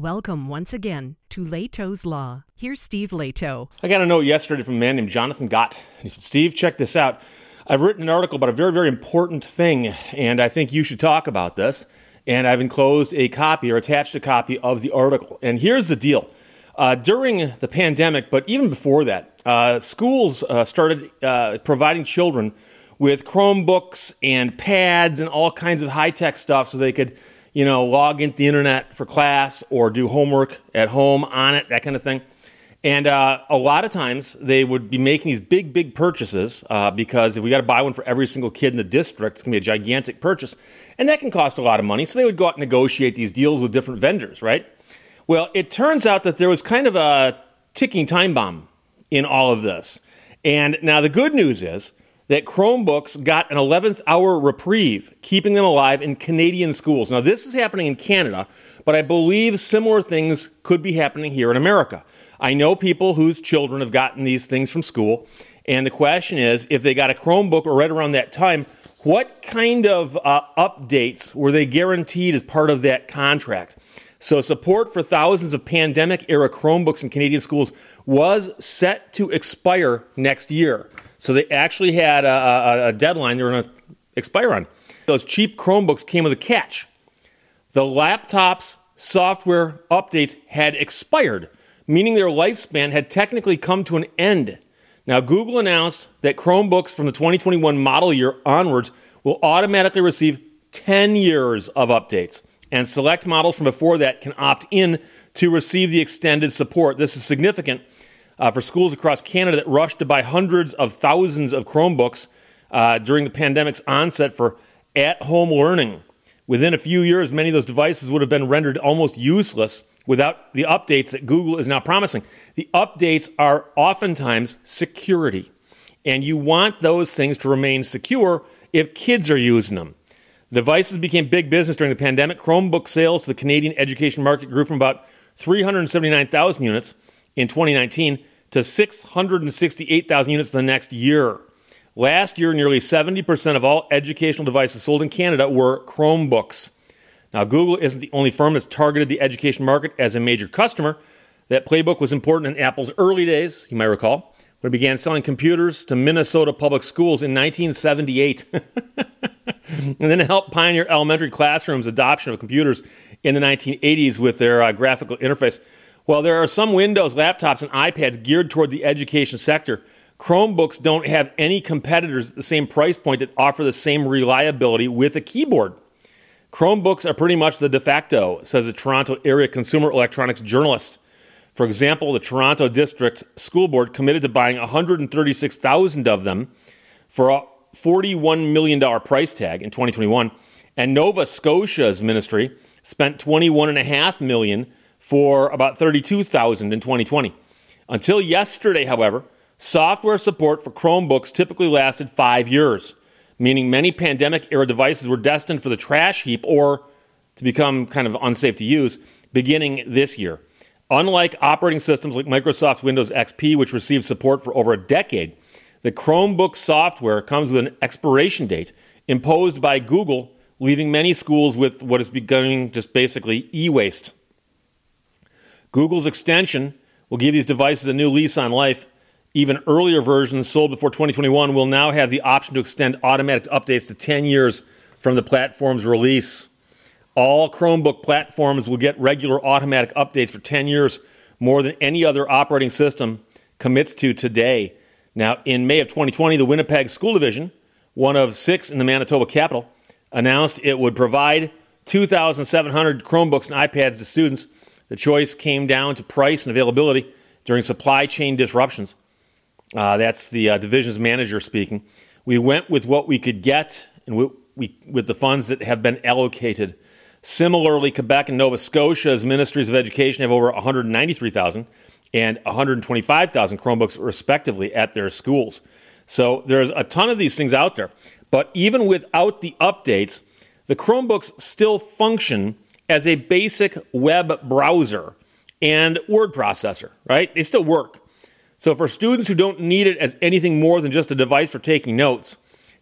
Welcome once again to Lehto's Law. Here's Steve Lehto. I got a note yesterday from a man named Jonathan Gott. He said, Steve, check this out. I've written an article about a very, very important thing, and I think you should talk about this. And I've enclosed a copy or attached a copy of the article. And here's the deal. Uh, during the pandemic, but even before that, uh, schools uh, started uh, providing children with Chromebooks and pads and all kinds of high tech stuff so they could, you know, log into the internet for class or do homework at home on it, that kind of thing. And uh, a lot of times they would be making these big, big purchases uh, because if we got to buy one for every single kid in the district, it's going to be a gigantic purchase. And that can cost a lot of money. So they would go out and negotiate these deals with different vendors, right? Well, it turns out that there was kind of a ticking time bomb in all of this. And now the good news is that Chromebooks got an 11th hour reprieve, keeping them alive in Canadian schools. Now, this is happening in Canada, but I believe similar things could be happening here in America. I know people whose children have gotten these things from school, and the question is if they got a Chromebook right around that time, what kind of uh, updates were they guaranteed as part of that contract? So, support for thousands of pandemic era Chromebooks in Canadian schools was set to expire next year. So, they actually had a, a, a deadline they were going to expire on. Those cheap Chromebooks came with a catch. The laptop's software updates had expired meaning their lifespan had technically come to an end. Now, Google announced that Chromebooks from the 2021 model year onwards will automatically receive 10 years of updates, and select models from before that can opt in to receive the extended support. This is significant uh, for schools across Canada that rushed to buy hundreds of thousands of Chromebooks uh, during the pandemic's onset for at home learning. Within a few years, many of those devices would have been rendered almost useless without the updates that Google is now promising. The updates are oftentimes security, and you want those things to remain secure if kids are using them. devices became big business during the pandemic. Chromebook sales to the Canadian education market grew from about 379,000 units in 2019 to 668,000 units the next year. Last year, nearly 70% of all educational devices sold in Canada were Chromebooks. Now, Google isn't the only firm that's targeted the education market as a major customer. That playbook was important in Apple's early days, you might recall, when it began selling computers to Minnesota public schools in 1978. and then it helped pioneer elementary classrooms' adoption of computers in the 1980s with their uh, graphical interface. Well, there are some Windows laptops and iPads geared toward the education sector. Chromebooks don't have any competitors at the same price point that offer the same reliability with a keyboard. Chromebooks are pretty much the de facto, says a Toronto area consumer electronics journalist. For example, the Toronto District School Board committed to buying 136,000 of them for a $41 million price tag in 2021, and Nova Scotia's ministry spent 21.5 million for about 32,000 in 2020. Until yesterday, however, software support for Chromebooks typically lasted 5 years meaning many pandemic era devices were destined for the trash heap or to become kind of unsafe to use beginning this year. Unlike operating systems like Microsoft's Windows XP, which received support for over a decade, the Chromebook software comes with an expiration date imposed by Google, leaving many schools with what is becoming just basically e waste. Google's extension will give these devices a new lease on life even earlier versions sold before 2021 will now have the option to extend automatic updates to 10 years from the platform's release. All Chromebook platforms will get regular automatic updates for 10 years, more than any other operating system commits to today. Now, in May of 2020, the Winnipeg School Division, one of six in the Manitoba capital, announced it would provide 2,700 Chromebooks and iPads to students. The choice came down to price and availability during supply chain disruptions. Uh, that's the uh, division's manager speaking. We went with what we could get and we, we, with the funds that have been allocated. Similarly, Quebec and Nova Scotia's ministries of education have over 193,000 and 125,000 Chromebooks, respectively, at their schools. So there's a ton of these things out there. But even without the updates, the Chromebooks still function as a basic web browser and word processor, right? They still work. So, for students who don't need it as anything more than just a device for taking notes,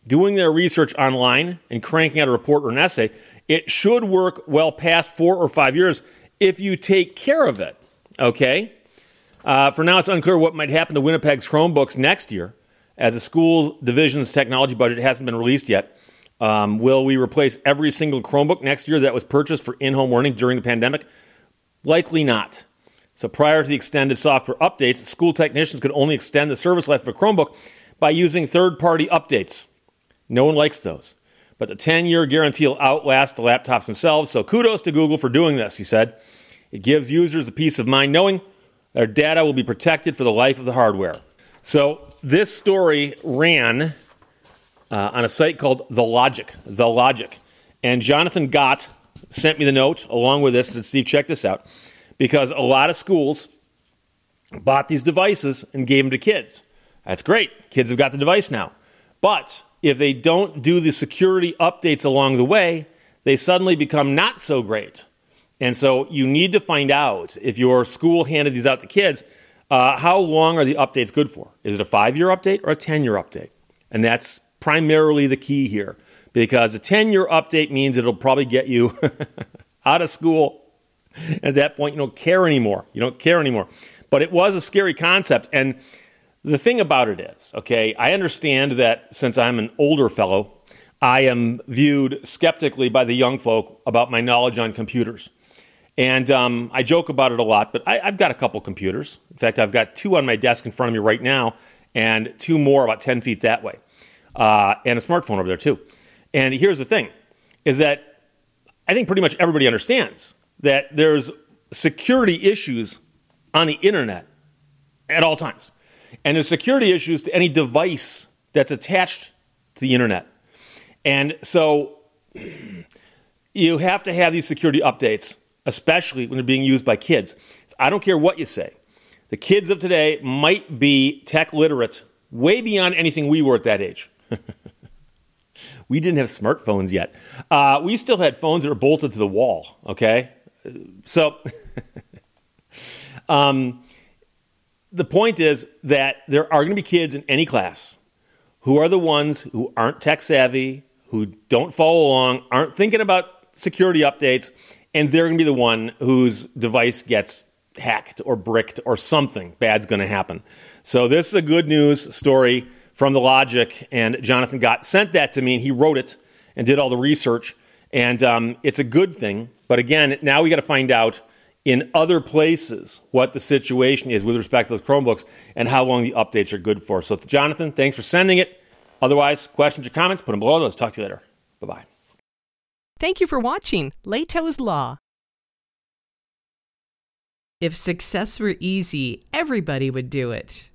doing their research online and cranking out a report or an essay, it should work well past four or five years if you take care of it. Okay? Uh, for now, it's unclear what might happen to Winnipeg's Chromebooks next year, as the school division's technology budget hasn't been released yet. Um, will we replace every single Chromebook next year that was purchased for in home learning during the pandemic? Likely not. So, prior to the extended software updates, school technicians could only extend the service life of a Chromebook by using third party updates. No one likes those. But the 10 year guarantee will outlast the laptops themselves. So, kudos to Google for doing this, he said. It gives users the peace of mind knowing their data will be protected for the life of the hardware. So, this story ran uh, on a site called The Logic. The Logic. And Jonathan Gott sent me the note along with this and said, Steve, check this out. Because a lot of schools bought these devices and gave them to kids. That's great. Kids have got the device now. But if they don't do the security updates along the way, they suddenly become not so great. And so you need to find out if your school handed these out to kids, uh, how long are the updates good for? Is it a five year update or a 10 year update? And that's primarily the key here because a 10 year update means it'll probably get you out of school. At that point, you don't care anymore. You don't care anymore. But it was a scary concept. And the thing about it is, okay, I understand that since I'm an older fellow, I am viewed skeptically by the young folk about my knowledge on computers. And um, I joke about it a lot, but I, have got a couple computers. In fact, I've got two on my desk in front of me right now, and two more about 10 feet that way, uh, and a smartphone over there, too. And here's the thing is that I think pretty much everybody understands that there's security issues on the internet at all times. And there's security issues to any device that's attached to the internet. And so you have to have these security updates especially when they're being used by kids. I don't care what you say. The kids of today might be tech literate way beyond anything we were at that age. we didn't have smartphones yet. Uh, we still had phones that were bolted to the wall, okay? So, um, the point is that there are going to be kids in any class who are the ones who aren't tech savvy, who don't follow along, aren't thinking about security updates, and they're going to be the one whose device gets hacked or bricked or something bad's going to happen. So this is a good news story from the Logic, and Jonathan Gott sent that to me, and he wrote it and did all the research, and um, it's a good thing. But again, now we got to find out in other places what the situation is with respect to those Chromebooks and how long the updates are good for. So, Jonathan, thanks for sending it. Otherwise, questions or comments, put them below. Let's talk to you later. Bye bye. Thank you for watching Lehto's Law. If success were easy, everybody would do it.